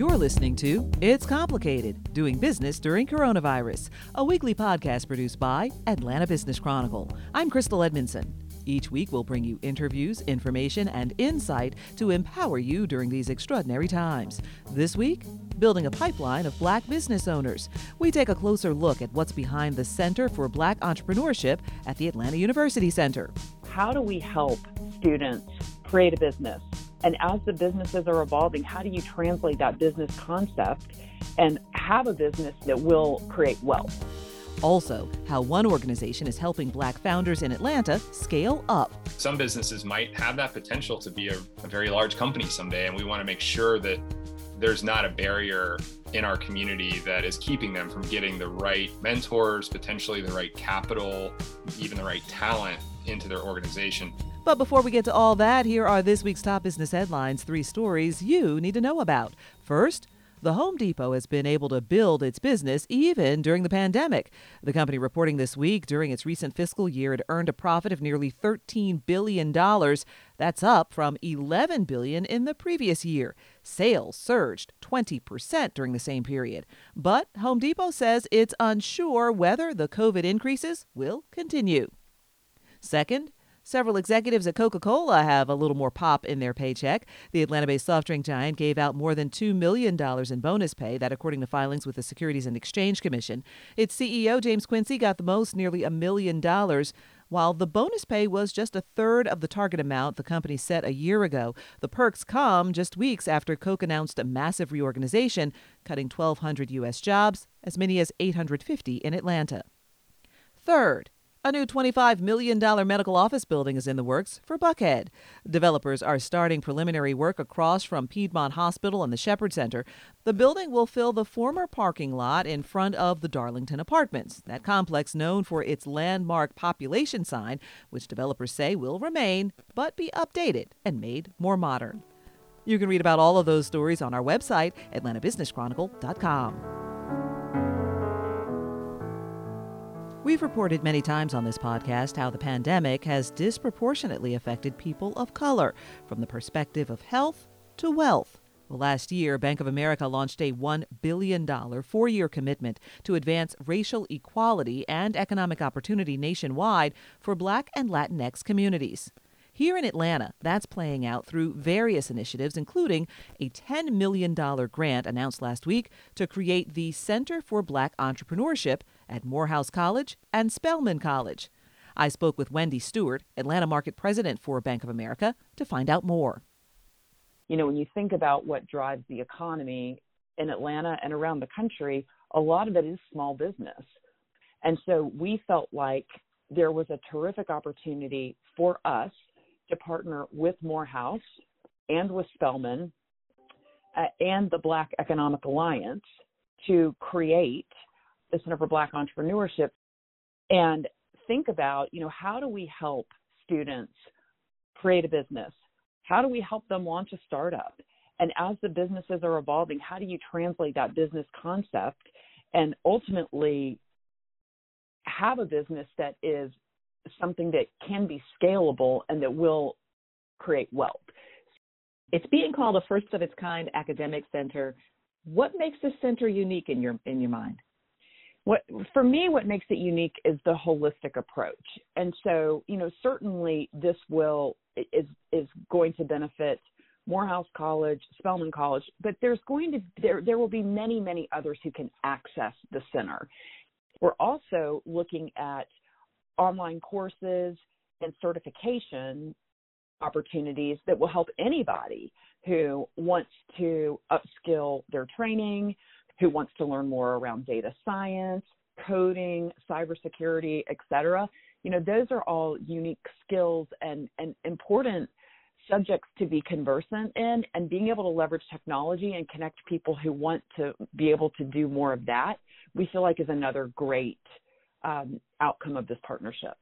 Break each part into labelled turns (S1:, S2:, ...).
S1: You're listening to It's Complicated Doing Business During Coronavirus, a weekly podcast produced by Atlanta Business Chronicle. I'm Crystal Edmondson. Each week, we'll bring you interviews, information, and insight to empower you during these extraordinary times. This week, building a pipeline of black business owners. We take a closer look at what's behind the Center for Black Entrepreneurship at the Atlanta University Center.
S2: How do we help students create a business? And as the businesses are evolving, how do you translate that business concept and have a business that will create wealth?
S1: Also, how one organization is helping black founders in Atlanta scale up.
S3: Some businesses might have that potential to be a, a very large company someday, and we want to make sure that there's not a barrier in our community that is keeping them from getting the right mentors, potentially the right capital, even the right talent into their organization.
S1: But before we get to all that, here are this week's top business headlines three stories you need to know about. First, the Home Depot has been able to build its business even during the pandemic. The company reporting this week during its recent fiscal year it earned a profit of nearly $13 billion. That's up from 11 billion in the previous year. Sales surged 20% during the same period. But Home Depot says it's unsure whether the COVID increases will continue. Second, Several executives at Coca Cola have a little more pop in their paycheck. The Atlanta based soft drink giant gave out more than $2 million in bonus pay, that according to filings with the Securities and Exchange Commission. Its CEO, James Quincy, got the most, nearly a million dollars. While the bonus pay was just a third of the target amount the company set a year ago, the perks come just weeks after Coke announced a massive reorganization, cutting 1,200 U.S. jobs, as many as 850 in Atlanta. Third, a new $25 million medical office building is in the works for Buckhead. Developers are starting preliminary work across from Piedmont Hospital and the Shepherd Center. The building will fill the former parking lot in front of the Darlington Apartments, that complex known for its landmark population sign, which developers say will remain but be updated and made more modern. You can read about all of those stories on our website, atlantabusinesschronicle.com. We've reported many times on this podcast how the pandemic has disproportionately affected people of color, from the perspective of health to wealth. Well, last year, Bank of America launched a $1 billion four year commitment to advance racial equality and economic opportunity nationwide for Black and Latinx communities. Here in Atlanta, that's playing out through various initiatives, including a $10 million grant announced last week to create the Center for Black Entrepreneurship at Morehouse College and Spelman College. I spoke with Wendy Stewart, Atlanta Market President for Bank of America, to find out more.
S2: You know, when you think about what drives the economy in Atlanta and around the country, a lot of it is small business. And so we felt like there was a terrific opportunity for us to partner with Morehouse and with Spelman uh, and the Black Economic Alliance to create the Center for Black Entrepreneurship and think about, you know, how do we help students create a business? How do we help them launch a startup? And as the businesses are evolving, how do you translate that business concept and ultimately have a business that is something that can be scalable and that will create wealth?
S4: It's being called a first of its kind academic center. What makes this center unique in your in your mind?
S2: what for me what makes it unique is the holistic approach and so you know certainly this will is is going to benefit morehouse college spelman college but there's going to there there will be many many others who can access the center we're also looking at online courses and certification opportunities that will help anybody who wants to upskill their training who wants to learn more around data science, coding, cybersecurity, et cetera. You know, those are all unique skills and, and important subjects to be conversant in and being able to leverage technology and connect people who want to be able to do more of that, we feel like is another great um, outcome of this partnership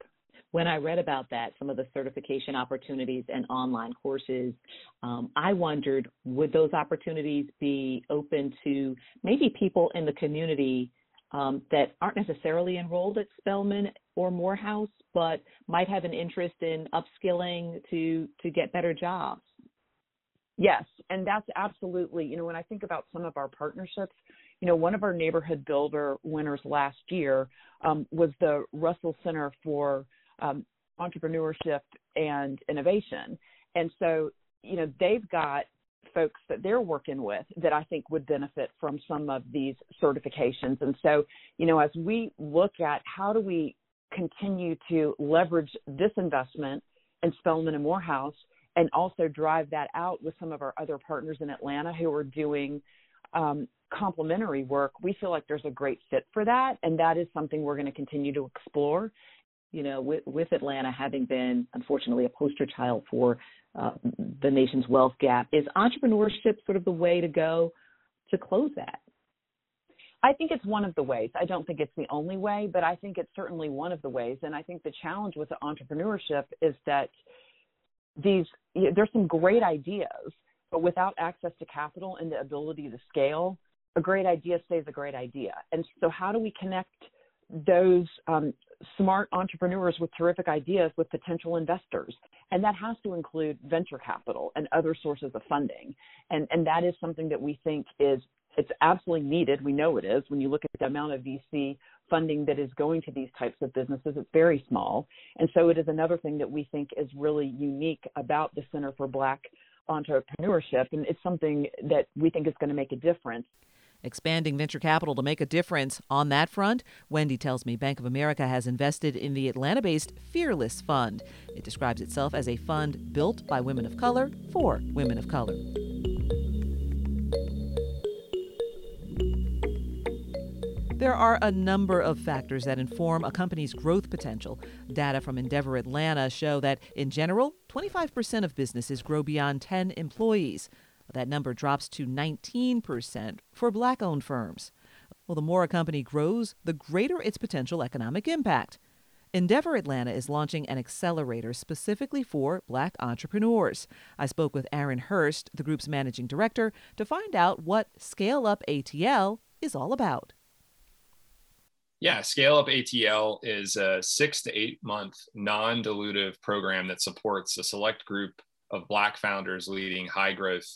S4: when I read about that, some of the certification opportunities and online courses, um, I wondered would those opportunities be open to maybe people in the community um, that aren't necessarily enrolled at Spelman or Morehouse, but might have an interest in upskilling to to get better jobs?
S2: Yes, and that's absolutely, you know, when I think about some of our partnerships, you know, one of our neighborhood builder winners last year um, was the Russell Center for um, Entrepreneurship and Innovation. And so, you know, they've got folks that they're working with that I think would benefit from some of these certifications. And so, you know, as we look at how do we continue to leverage this investment in Spelman and Morehouse and also drive that out with some of our other partners in Atlanta who are doing um, complementary work, we feel like there's a great fit for that. And that is something we're going to continue to explore.
S4: You know, with, with Atlanta having been, unfortunately, a poster child for uh, the nation's wealth gap, is entrepreneurship sort of the way to go to close that?
S2: I think it's one of the ways. I don't think it's the only way, but I think it's certainly one of the ways. And I think the challenge with the entrepreneurship is that these there's some great ideas, but without access to capital and the ability to scale, a great idea stays a great idea. And so, how do we connect those um, smart entrepreneurs with terrific ideas with potential investors? And that has to include venture capital and other sources of funding. And, and that is something that we think is it's absolutely needed. We know it is. When you look at the amount of VC funding that is going to these types of businesses, it's very small. And so it is another thing that we think is really unique about the Center for Black Entrepreneurship. And it's something that we think is going to make a difference
S1: expanding venture capital to make a difference on that front. Wendy tells me Bank of America has invested in the Atlanta based Fearless Fund. It describes itself as a fund built by women of color for women of color. There are a number of factors that inform a company's growth potential. Data from Endeavor Atlanta show that, in general, 25% of businesses grow beyond 10 employees. That number drops to 19% for black owned firms. Well, the more a company grows, the greater its potential economic impact. Endeavor Atlanta is launching an accelerator specifically for black entrepreneurs. I spoke with Aaron Hurst, the group's managing director, to find out what Scale Up ATL is all about.
S3: Yeah, Scale Up ATL is a six to eight month non dilutive program that supports a select group of Black founders leading high growth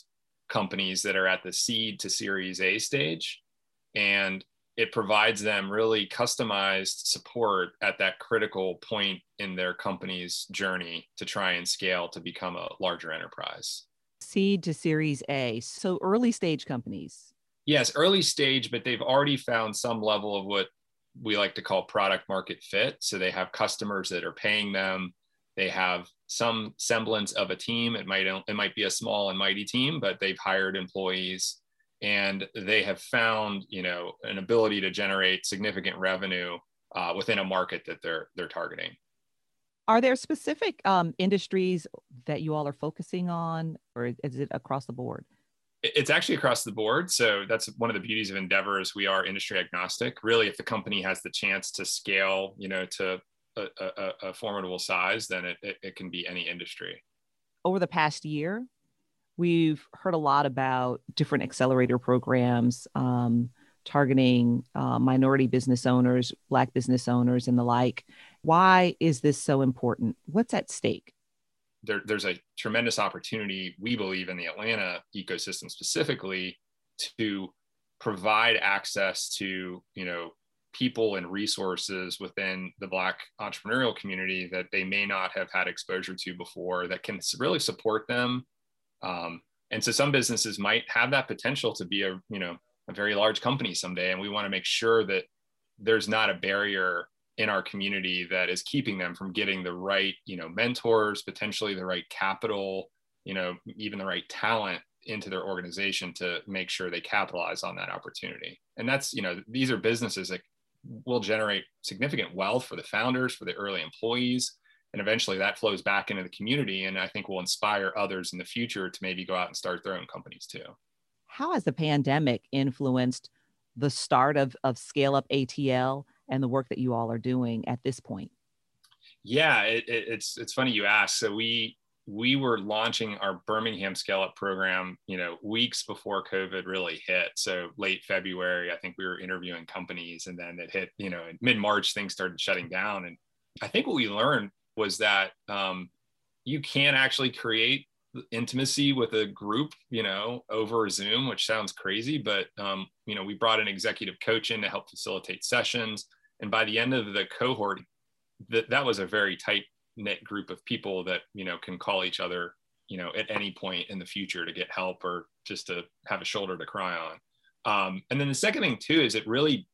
S3: companies that are at the seed to series A stage. And it provides them really customized support at that critical point in their company's journey to try and scale to become a larger enterprise.
S1: Seed to series A. So early stage companies.
S3: Yes, early stage, but they've already found some level of what we like to call product market fit. So they have customers that are paying them they have some semblance of a team. It might it might be a small and mighty team, but they've hired employees and they have found you know an ability to generate significant revenue uh, within a market that they're they're targeting.
S1: Are there specific um, industries that you all are focusing on, or is it across the board?
S3: It's actually across the board. So that's one of the beauties of Endeavor is we are industry agnostic. Really, if the company has the chance to scale, you know, to a, a, a formidable size, then it, it, it can be any industry.
S1: Over the past year, we've heard a lot about different accelerator programs um, targeting uh, minority business owners, Black business owners, and the like. Why is this so important? What's at stake?
S3: There, there's a tremendous opportunity, we believe, in the Atlanta ecosystem specifically to provide access to you know people and resources within the Black entrepreneurial community that they may not have had exposure to before that can really support them. Um, and so some businesses might have that potential to be a, you know, a very large company someday. And we want to make sure that there's not a barrier in our community that is keeping them from getting the right, you know, mentors, potentially the right capital, you know, even the right talent into their organization to make sure they capitalize on that opportunity. And that's, you know, these are businesses that will generate significant wealth for the founders, for the early employees, and eventually that flows back into the community. And I think will inspire others in the future to maybe go out and start their own companies too.
S1: How has the pandemic influenced the start of, of Scale Up ATL and the work that you all are doing at this point?
S3: Yeah, it, it, it's it's funny you ask. So we we were launching our Birmingham scale up program, you know, weeks before COVID really hit. So late February, I think we were interviewing companies and then it hit, you know, in mid March, things started shutting down. And I think what we learned was that um, you can actually create intimacy with a group, you know, over Zoom, which sounds crazy, but um, you know, we brought an executive coach in to help facilitate sessions, and by the end of the cohort, that that was a very tight knit group of people that you know can call each other, you know, at any point in the future to get help or just to have a shoulder to cry on. Um, and then the second thing too is it really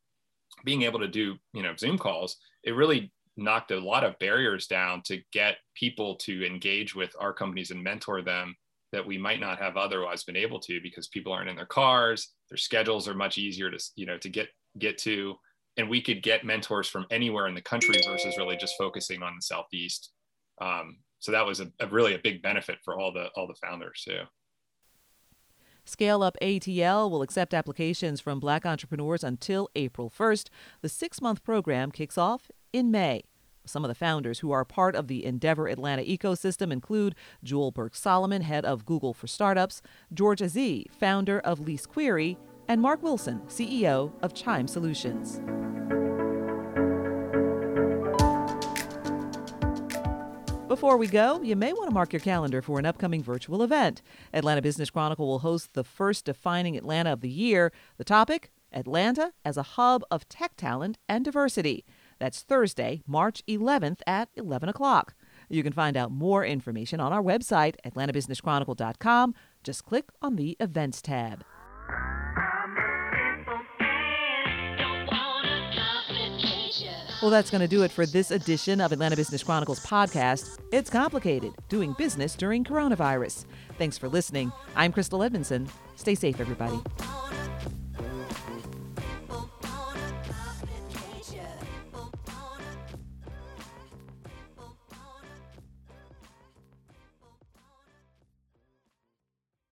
S3: being able to do you know Zoom calls. It really knocked a lot of barriers down to get people to engage with our companies and mentor them that we might not have otherwise been able to because people aren't in their cars their schedules are much easier to you know to get get to. And we could get mentors from anywhere in the country versus really just focusing on the southeast. Um, so that was a, a really a big benefit for all the all the founders too.
S1: Scale Up ATL will accept applications from black entrepreneurs until April 1st. The six month program kicks off in May. Some of the founders who are part of the Endeavor Atlanta ecosystem include Jewel Burke Solomon, head of Google for Startups, George Azih, founder of LeaseQuery, and Mark Wilson, CEO of Chime Solutions. Before we go, you may want to mark your calendar for an upcoming virtual event. Atlanta Business Chronicle will host the first Defining Atlanta of the year. The topic Atlanta as a hub of tech talent and diversity. That's Thursday, March 11th at 11 o'clock. You can find out more information on our website, atlantabusinesschronicle.com. Just click on the Events tab. Well, that's going to do it for this edition of Atlanta Business Chronicles podcast. It's complicated doing business during coronavirus. Thanks for listening. I'm Crystal Edmondson. Stay safe, everybody.